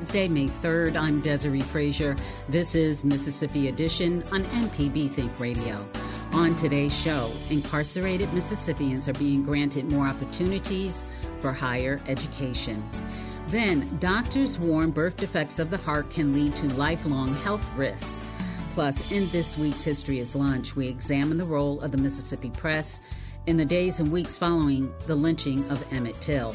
Wednesday, May 3rd. I'm Desiree Frazier. This is Mississippi Edition on MPB Think Radio. On today's show, incarcerated Mississippians are being granted more opportunities for higher education. Then, doctors warn birth defects of the heart can lead to lifelong health risks. Plus, in this week's History is Lunch, we examine the role of the Mississippi press in the days and weeks following the lynching of Emmett Till.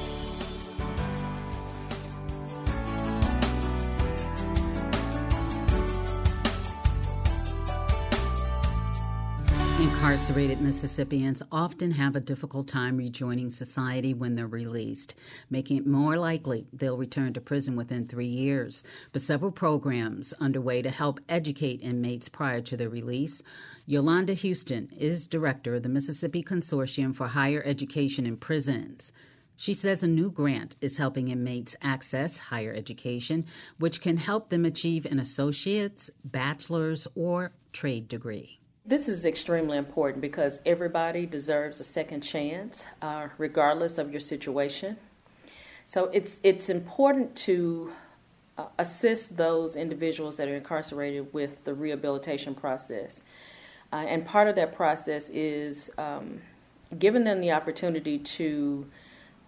Incarcerated Mississippians often have a difficult time rejoining society when they're released, making it more likely they'll return to prison within three years. But several programs underway to help educate inmates prior to their release. Yolanda Houston is director of the Mississippi Consortium for Higher Education in Prisons. She says a new grant is helping inmates access higher education, which can help them achieve an associate's, bachelor's, or trade degree. This is extremely important because everybody deserves a second chance, uh, regardless of your situation. So it's it's important to uh, assist those individuals that are incarcerated with the rehabilitation process, uh, and part of that process is um, giving them the opportunity to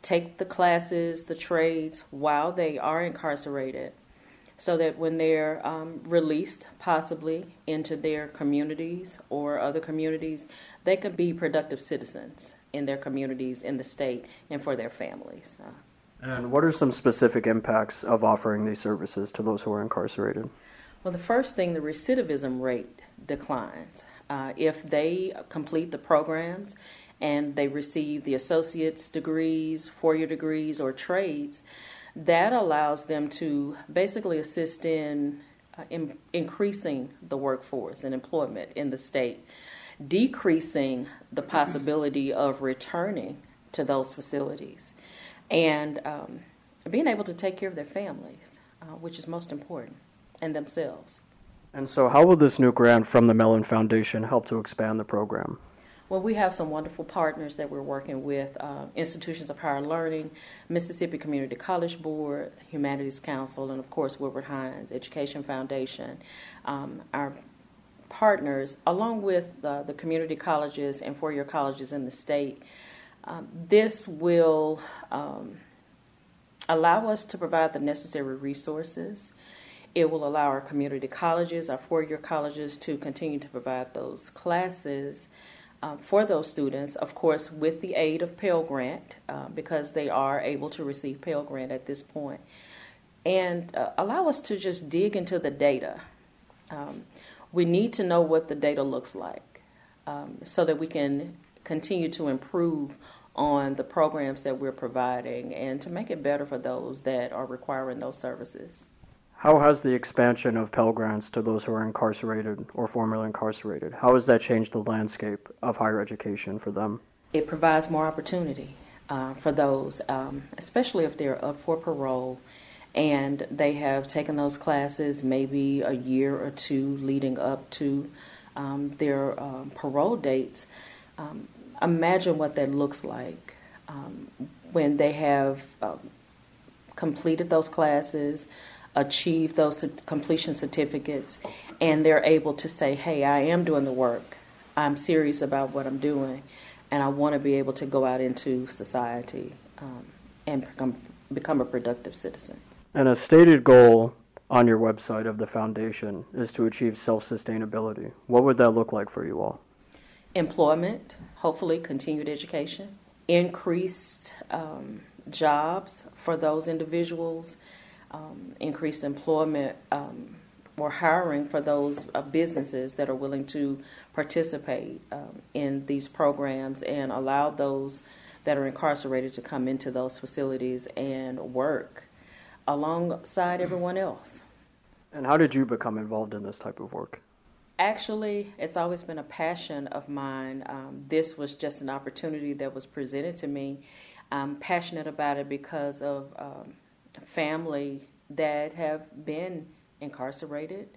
take the classes, the trades while they are incarcerated so that when they're um, released, possibly into their communities or other communities, they can be productive citizens in their communities, in the state, and for their families. And what are some specific impacts of offering these services to those who are incarcerated? Well, the first thing, the recidivism rate declines. Uh, if they complete the programs and they receive the associate's degrees, four year degrees, or trades, that allows them to basically assist in, uh, in increasing the workforce and employment in the state, decreasing the possibility of returning to those facilities, and um, being able to take care of their families, uh, which is most important, and themselves. And so, how will this new grant from the Mellon Foundation help to expand the program? Well, we have some wonderful partners that we're working with uh, institutions of higher learning, Mississippi Community College Board, Humanities Council, and of course, Woodward Hines Education Foundation. Um, our partners, along with uh, the community colleges and four year colleges in the state, um, this will um, allow us to provide the necessary resources. It will allow our community colleges, our four year colleges, to continue to provide those classes uh, for those students, of course, with the aid of Pell Grant, uh, because they are able to receive Pell Grant at this point, and uh, allow us to just dig into the data. Um, we need to know what the data looks like um, so that we can continue to improve on the programs that we're providing and to make it better for those that are requiring those services. How has the expansion of Pell Grants to those who are incarcerated or formerly incarcerated, how has that changed the landscape of higher education for them? It provides more opportunity uh, for those, um, especially if they're up for parole and they have taken those classes maybe a year or two leading up to um, their um, parole dates. Um, imagine what that looks like um, when they have completed those classes achieve those completion certificates and they're able to say, hey, I am doing the work, I'm serious about what I'm doing, and I want to be able to go out into society um, and become, become a productive citizen. And a stated goal on your website of the foundation is to achieve self sustainability. What would that look like for you all? Employment, hopefully, continued education, increased um, jobs for those individuals, um, increased employment um, or hiring for those uh, businesses that are willing to participate um, in these programs and allow those that are incarcerated to come into those facilities and work alongside everyone else. And how did you become involved in this type of work? Actually, it's always been a passion of mine. Um, this was just an opportunity that was presented to me. I'm passionate about it because of um, family that have been incarcerated,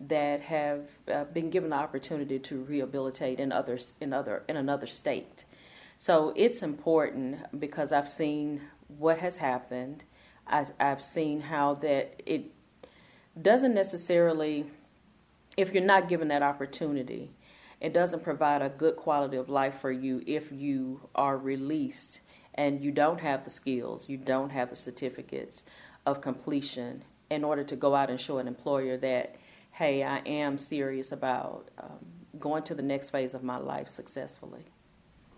that have uh, been given the opportunity to rehabilitate in others in other in another state. So it's important because I've seen what has happened. I, I've seen how that it doesn't necessarily, if you're not given that opportunity, it doesn't provide a good quality of life for you if you are released and you don't have the skills, you don't have the certificates of completion in order to go out and show an employer that, hey, I am serious about um, going to the next phase of my life successfully.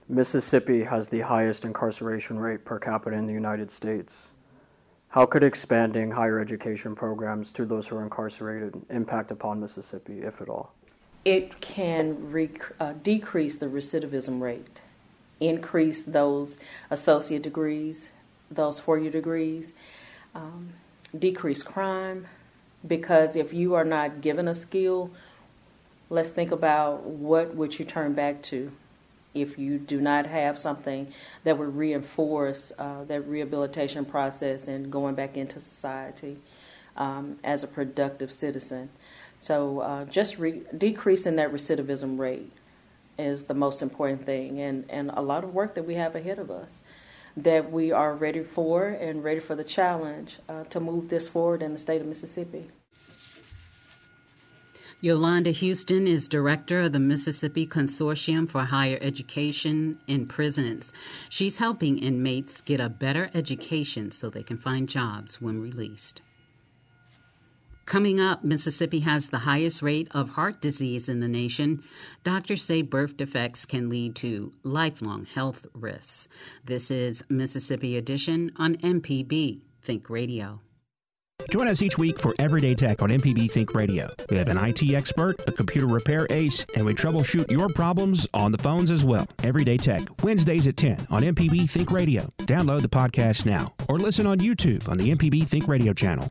Mississippi has the highest incarceration rate per capita in the United States. How could expanding higher education programs to those who are incarcerated impact upon Mississippi, if at all? It can rec- uh, decrease the recidivism rate, increase those associate degrees, those four year degrees, um, decrease crime. Because if you are not given a skill, let's think about what would you turn back to if you do not have something that would reinforce uh, that rehabilitation process and going back into society um, as a productive citizen. So, uh, just re- decreasing that recidivism rate is the most important thing, and, and a lot of work that we have ahead of us that we are ready for and ready for the challenge uh, to move this forward in the state of Mississippi. Yolanda Houston is director of the Mississippi Consortium for Higher Education in Prisons. She's helping inmates get a better education so they can find jobs when released. Coming up, Mississippi has the highest rate of heart disease in the nation. Doctors say birth defects can lead to lifelong health risks. This is Mississippi Edition on MPB Think Radio. Join us each week for Everyday Tech on MPB Think Radio. We have an IT expert, a computer repair ace, and we troubleshoot your problems on the phones as well. Everyday Tech, Wednesdays at 10 on MPB Think Radio. Download the podcast now or listen on YouTube on the MPB Think Radio channel.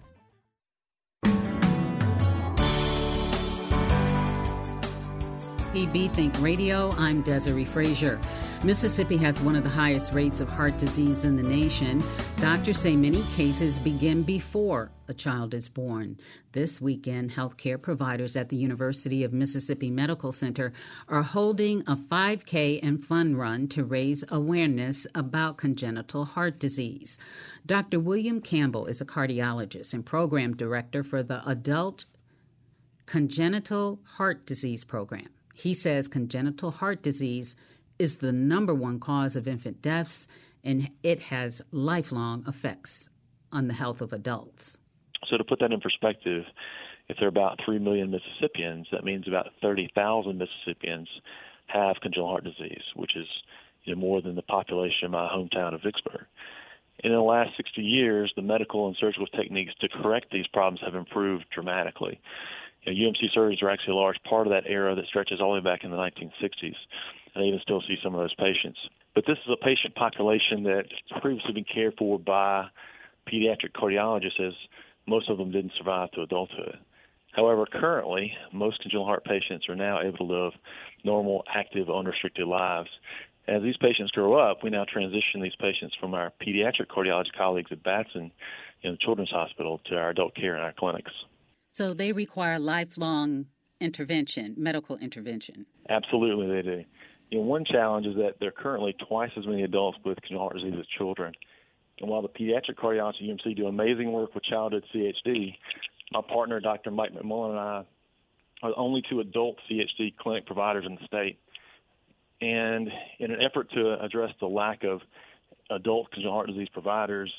PB Think Radio, I'm Desiree Frazier. Mississippi has one of the highest rates of heart disease in the nation. Doctors say many cases begin before a child is born. This weekend, healthcare providers at the University of Mississippi Medical Center are holding a 5K and fun run to raise awareness about congenital heart disease. Dr. William Campbell is a cardiologist and program director for the Adult Congenital Heart Disease Program. He says congenital heart disease is the number one cause of infant deaths and it has lifelong effects on the health of adults. So, to put that in perspective, if there are about 3 million Mississippians, that means about 30,000 Mississippians have congenital heart disease, which is you know, more than the population of my hometown of Vicksburg. And in the last 60 years, the medical and surgical techniques to correct these problems have improved dramatically you know, UMC surgeries are actually a large part of that era that stretches all the way back in the 1960s. And I even still see some of those patients. But this is a patient population that's previously been cared for by pediatric cardiologists, as most of them didn't survive to adulthood. However, currently, most congenital heart patients are now able to live normal, active, unrestricted lives as these patients grow up, we now transition these patients from our pediatric cardiology colleagues at Batson, in the Children's Hospital, to our adult care in our clinics. So they require lifelong intervention, medical intervention. Absolutely, they do. You know, one challenge is that there are currently twice as many adults with congenital heart disease as children. And while the pediatric cardiology UMC do amazing work with childhood CHD, my partner, Dr. Mike McMullen, and I are the only two adult CHD clinic providers in the state. And in an effort to address the lack of adult congenital heart disease providers,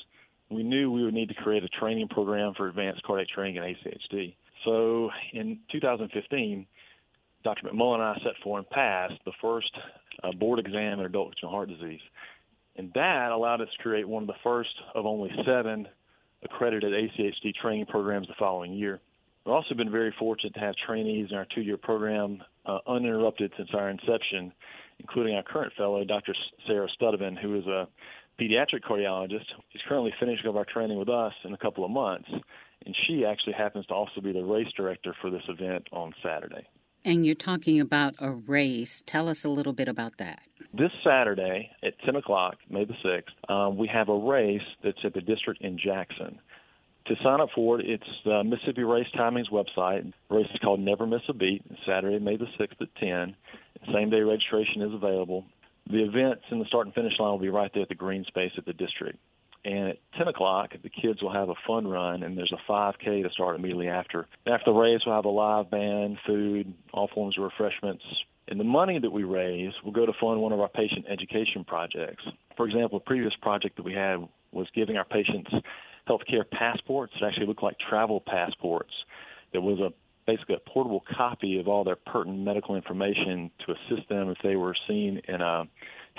we knew we would need to create a training program for advanced cardiac training in ACHD. So in 2015, Dr. McMullen and I set for and passed the first uh, board exam in adult congenital heart disease. And that allowed us to create one of the first of only seven accredited ACHD training programs the following year. We've also been very fortunate to have trainees in our two year program uh, uninterrupted since our inception, including our current fellow, Dr. Sarah Studevin, who is a pediatric cardiologist. She's currently finishing up our training with us in a couple of months, and she actually happens to also be the race director for this event on Saturday. And you're talking about a race. Tell us a little bit about that. This Saturday at 10 o'clock, May the 6th, um, we have a race that's at the district in Jackson. To sign up for it, it's the Mississippi Race Timing's website. The race is called Never Miss a Beat. It's Saturday, May the 6th at 10. Same day registration is available. The events and the start and finish line will be right there at the green space at the district. And at 10 o'clock, the kids will have a fun run, and there's a 5K to start immediately after. After the race, we'll have a live band, food, all forms of refreshments. And the money that we raise will go to fund one of our patient education projects. For example, a previous project that we had was giving our patients healthcare passports that actually looked like travel passports. There was a basically a portable copy of all their pertinent medical information to assist them if they were seen in a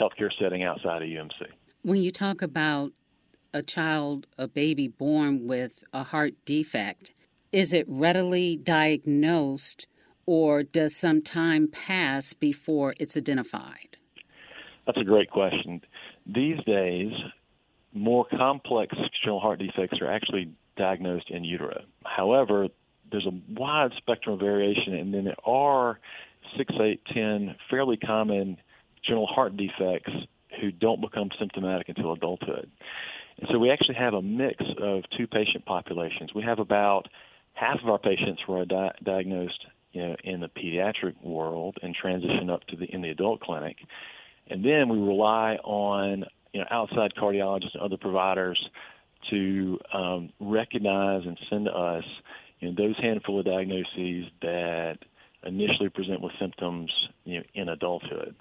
healthcare setting outside of UMC. When you talk about a child, a baby born with a heart defect, is it readily diagnosed or does some time pass before it's identified? That's a great question. These days, more complex congenital heart defects are actually diagnosed in utero. However, there's a wide spectrum of variation, and then there are six, eight, ten fairly common general heart defects who don't become symptomatic until adulthood. And so we actually have a mix of two patient populations. We have about half of our patients who are di- diagnosed you know, in the pediatric world and transition up to the in the adult clinic. And then we rely on you know outside cardiologists and other providers to um, recognize and send to us you know those handful of diagnoses that initially present with symptoms you know, in adulthood.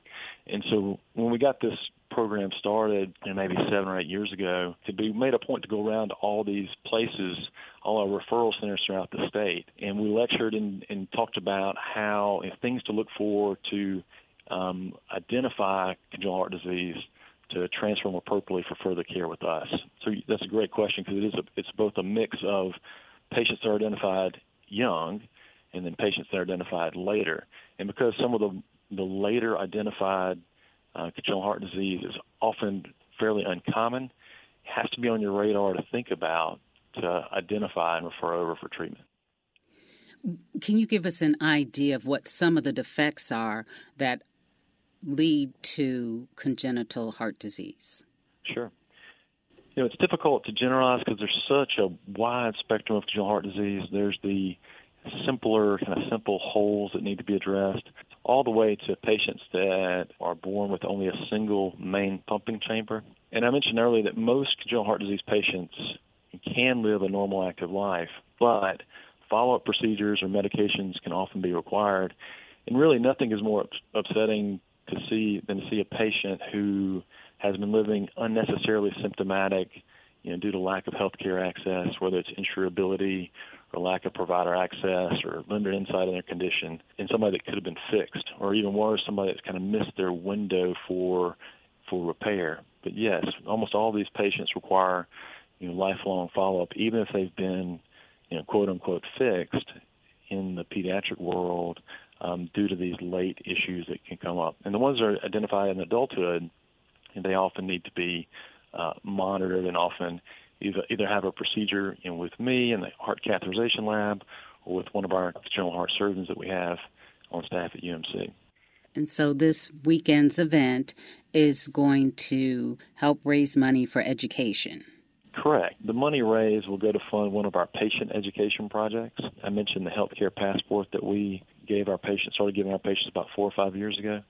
And so when we got this program started you know, maybe seven or eight years ago, to be made a point to go around to all these places, all our referral centers throughout the state, and we lectured and, and talked about how you know, things to look for to um, identify congenital heart disease to transform appropriately for further care with us. So that's a great question because it is a, it's both a mix of patients are identified young and then patients that are identified later. And because some of the the later identified uh, congenital heart disease is often fairly uncommon, it has to be on your radar to think about to identify and refer over for treatment. Can you give us an idea of what some of the defects are that lead to congenital heart disease? Sure. You know, it's difficult to generalize because there's such a wide spectrum of congenital heart disease. There's the simpler, kind of simple holes that need to be addressed, all the way to patients that are born with only a single main pumping chamber. And I mentioned earlier that most congenital heart disease patients can live a normal active life, but follow up procedures or medications can often be required. And really, nothing is more upsetting to see than to see a patient who has been living unnecessarily symptomatic, you know, due to lack of health care access, whether it's insurability or lack of provider access or limited insight in their condition, and somebody that could have been fixed, or even worse, somebody that's kind of missed their window for for repair. But yes, almost all these patients require you know lifelong follow up, even if they've been you know quote unquote fixed in the pediatric world um, due to these late issues that can come up. And the ones that are identified in adulthood, they often need to be uh, monitored and often either either have a procedure you know, with me in the heart catheterization lab or with one of our general heart surgeons that we have on staff at UMC. And so this weekend's event is going to help raise money for education. Correct. The money raised will go to fund one of our patient education projects. I mentioned the healthcare passport that we gave our patients, started giving our patients about four or five years ago.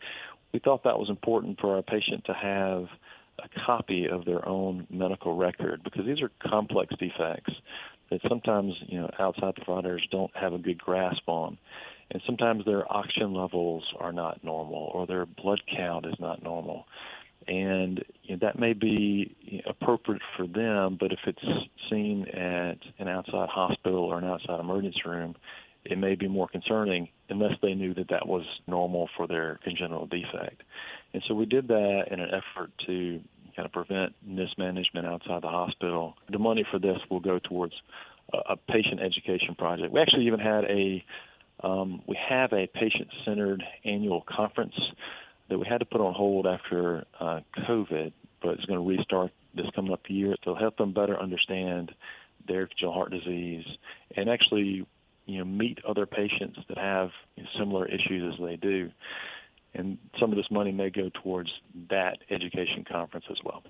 We thought that was important for our patient to have a copy of their own medical record because these are complex defects that sometimes you know outside providers don't have a good grasp on. And sometimes their oxygen levels are not normal or their blood count is not normal. And you know, that may be appropriate for them but if it's seen at an outside hospital or an outside emergency room it may be more concerning unless they knew that that was normal for their congenital defect and so we did that in an effort to kind of prevent mismanagement outside the hospital. The money for this will go towards a, a patient education project. We actually even had a um, we have a patient-centered annual conference that we had to put on hold after uh, COVID, but it's going to restart this coming up year to help them better understand their congenital heart disease and actually you know meet other patients that have similar issues as they do and some of this money may go towards that education conference as well.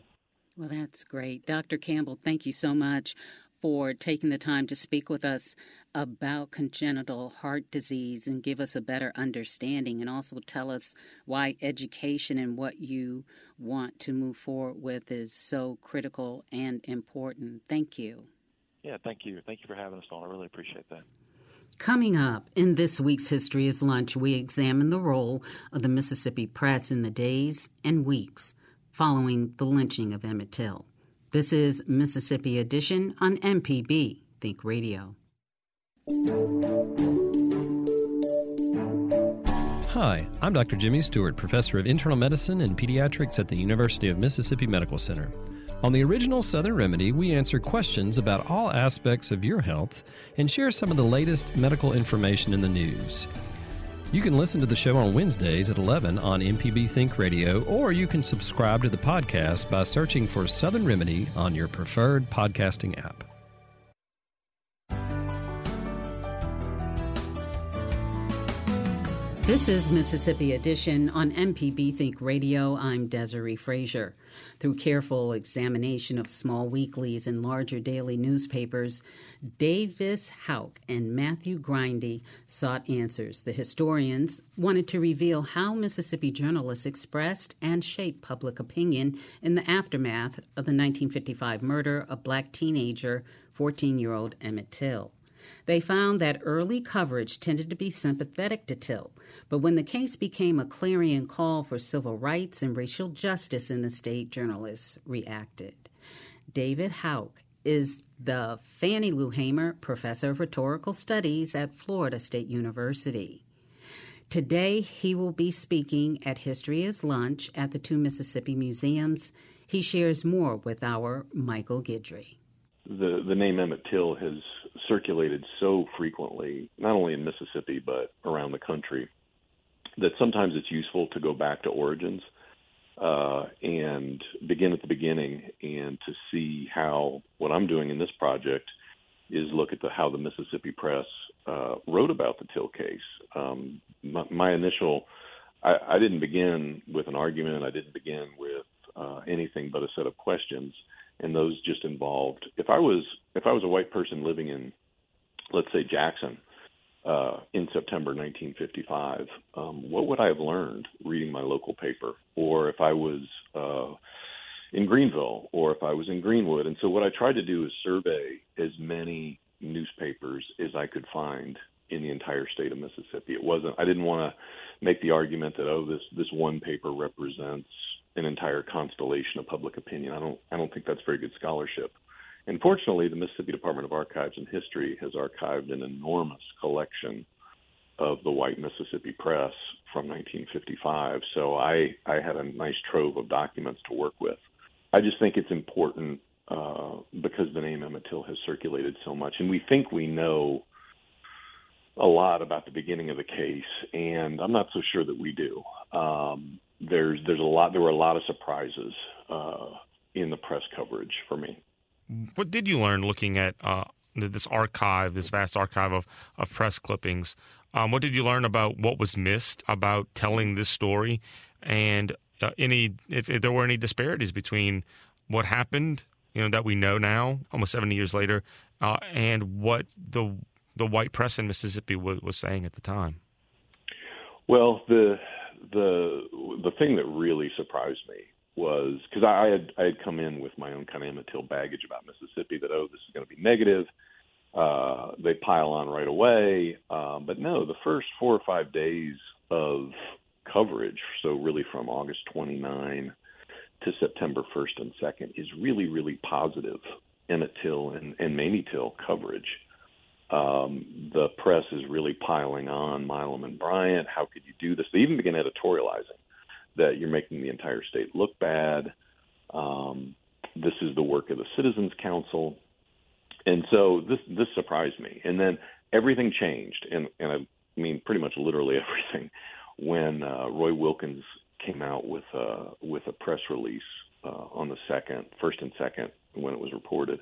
Well, that's great. Dr. Campbell, thank you so much for taking the time to speak with us about congenital heart disease and give us a better understanding and also tell us why education and what you want to move forward with is so critical and important. Thank you. Yeah, thank you. Thank you for having us on. I really appreciate that. Coming up in this week's History is Lunch, we examine the role of the Mississippi press in the days and weeks following the lynching of Emmett Till. This is Mississippi Edition on MPB Think Radio. Hi, I'm Dr. Jimmy Stewart, professor of internal medicine and pediatrics at the University of Mississippi Medical Center. On the original Southern Remedy, we answer questions about all aspects of your health and share some of the latest medical information in the news. You can listen to the show on Wednesdays at 11 on MPB Think Radio, or you can subscribe to the podcast by searching for Southern Remedy on your preferred podcasting app. This is Mississippi Edition on MPB Think Radio. I'm Desiree Frazier. Through careful examination of small weeklies and larger daily newspapers, Davis Houck and Matthew Grindy sought answers. The historians wanted to reveal how Mississippi journalists expressed and shaped public opinion in the aftermath of the 1955 murder of black teenager 14 year old Emmett Till. They found that early coverage tended to be sympathetic to Till, but when the case became a clarion call for civil rights and racial justice in the state, journalists reacted. Davis Houck is the Fannie Lou Hamer Professor of Rhetorical Studies at Florida State University. Today, he will be speaking at History is Lunch at the two Mississippi Museums. He shares more with our Michael Guidry. The, the name Emmett Till has circulated so frequently, not only in Mississippi but around the country, that sometimes it's useful to go back to origins uh, and begin at the beginning and to see how what I'm doing in this project is look at the, how the Mississippi press uh, wrote about the Till case. Um, my, my initial, I, I didn't begin with an argument. I didn't begin with uh, anything but a set of questions and those just involved if I was if I was a white person living in let's say Jackson uh, in September 1955, um, what would I have learned reading my local paper, or if I was uh, in Greenville, or if I was in Greenwood? And so what I tried to do is survey as many newspapers as I could find in the entire state of Mississippi. It wasn't I didn't want to make the argument that oh this this one paper represents an entire constellation of public opinion. I don't I don't think that's very good scholarship. Unfortunately, the Mississippi Department of Archives and History has archived an enormous collection of the white Mississippi press from 1955. So I I had a nice trove of documents to work with. I just think it's important uh, because the name Emmett Till has circulated so much, and we think we know a lot about the beginning of the case, and I'm not so sure that we do. Um, there's there's a lot there were a lot of surprises uh, in the press coverage for me. What did you learn looking at uh, this archive, this vast archive of, of press clippings? Um, what did you learn about what was missed about telling this story, and uh, any if, if, there were any disparities between what happened, you know, that we know now, almost seventy years later, uh, and what the the white press in Mississippi was, was saying at the time? Well, the the the thing that really surprised me was because I had I had come in with my own kind of Emmett Till baggage about Mississippi that oh this is going to be negative. Uh, they pile on right away, um, but no, the first four or five days of coverage, so really from August 29 to September 1st and 2nd, is really really positive Emmett Till and, and Mamie Till coverage. Um, the press is really piling on Milam and Bryant. How could you do this? They even begin editorializing that you're making the entire state look bad. Um, this is the work of the Citizens Council, and so this this surprised me. And then everything changed, and and I mean pretty much literally everything when uh, Roy Wilkins came out with uh, with a press release uh, on the second, first and second when it was reported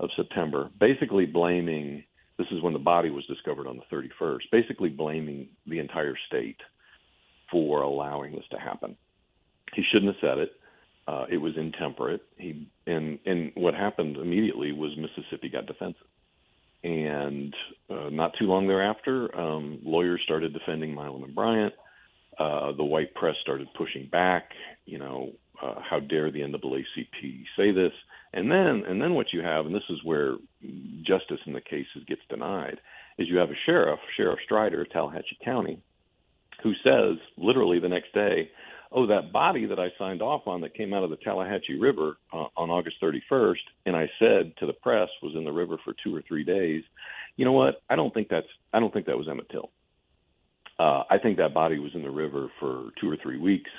of September, basically blaming. This is when the body was discovered on the 31st. Basically blaming the entire state for allowing this to happen. He shouldn't have said it. Uh, it was intemperate. He and and what happened immediately was Mississippi got defensive, and uh, not too long thereafter, um, lawyers started defending Milam and Bryant. Uh, the white press started pushing back. You know, uh, how dare the NAACP say this? And then and then what you have, and this is where justice in the cases gets denied, is you have a sheriff, Sheriff Strider of Tallahatchie County, who says literally the next day, "Oh, that body that I signed off on that came out of the Tallahatchie River uh, on August 31st, and I said to the press was in the river for two or three days. You know what? I don't think that's I don't think that was Emmett Till. Uh, I think that body was in the river for two or three weeks,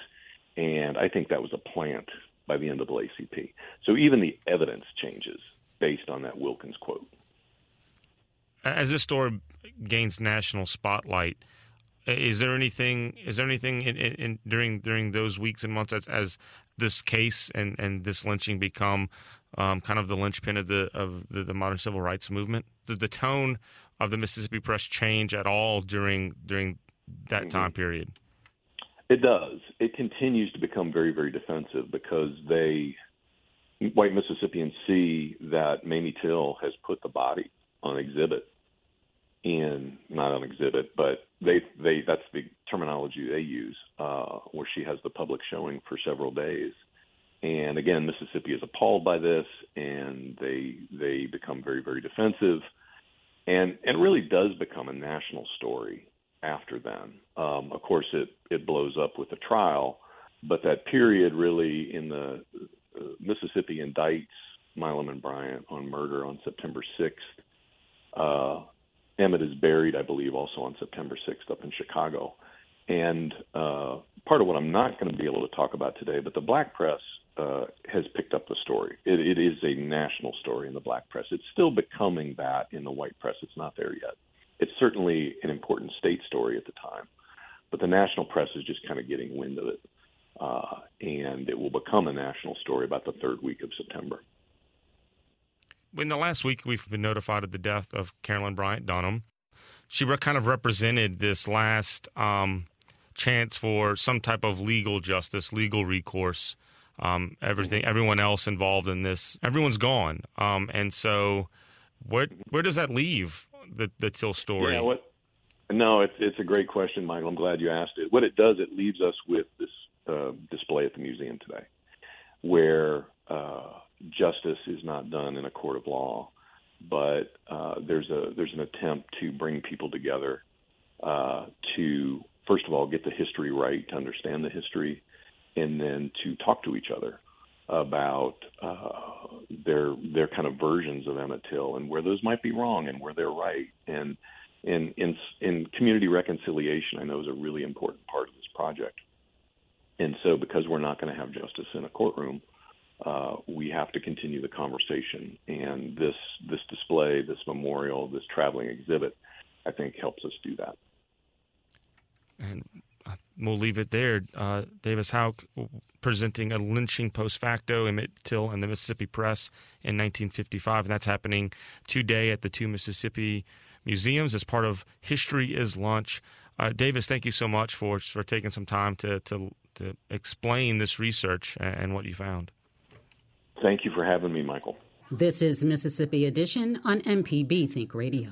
and I think that was a plant by the NAACP. So even the evidence changes based on that Wilkins quote. As this story gains national spotlight, is there anything? Is there anything in, in, in, during during those weeks and months as, as this case and, and this lynching become um, kind of the linchpin of the of the, the modern civil rights movement? Did the tone of the Mississippi press change at all during during that mm-hmm. time period? It does. It continues to become very very defensive because they white Mississippians see that Mamie Till has put the body on exhibit in not on exhibit, but they they that's the terminology they use, uh, where she has the public showing for several days. And again, Mississippi is appalled by this, and they they become very very defensive, and and really does become a national story after then. Um, of course, it it blows up with the trial, but that period really in the uh, Mississippi indicts Milam and Bryant on murder on September 6th. Uh, Emmett is buried, I believe, also on September 6th up in Chicago. And uh, part of what I'm not going to be able to talk about today, but the black press uh, has picked up the story. It, it is a national story in the black press. It's still becoming that in the white press. It's not there yet. It's certainly an important state story at the time, but the national press is just kind of getting wind of it. Uh, and it will become a national story about the third week of September in the last week, we've been notified of the death of Carolyn Bryant Donham. She re- kind of represented this last um, chance for some type of legal justice, legal recourse. Um, everything, mm-hmm. everyone else involved in this, everyone's gone. Um, and so, where where does that leave the the Till story? Yeah, what, no, it's it's a great question, Michael. I'm glad you asked it. What it does, it leaves us with this uh, display at the museum today, where uh, justice is not done in a court of law, but uh, there's a there's an attempt to bring people together uh, to first of all get the history right, to understand the history, and then to talk to each other about uh, their their kind of versions of Emmett Till and where those might be wrong and where they're right. And in in in community reconciliation, I know is a really important part of this project. And so, because we're not going to have justice in a courtroom, uh, we have to continue the conversation. And this this display, this memorial, this traveling exhibit, I think helps us do that. And we'll leave it there. Uh, Davis Houck presenting a lynching post facto, Emmett Till and the Mississippi Press in 1955, and that's happening today at the two Mississippi museums as part of History is Lunch. Uh, Davis, thank you so much for for taking some time to to, to explain this research and what you found. Thank you for having me, Michael. This is Mississippi Edition on MPB Think Radio.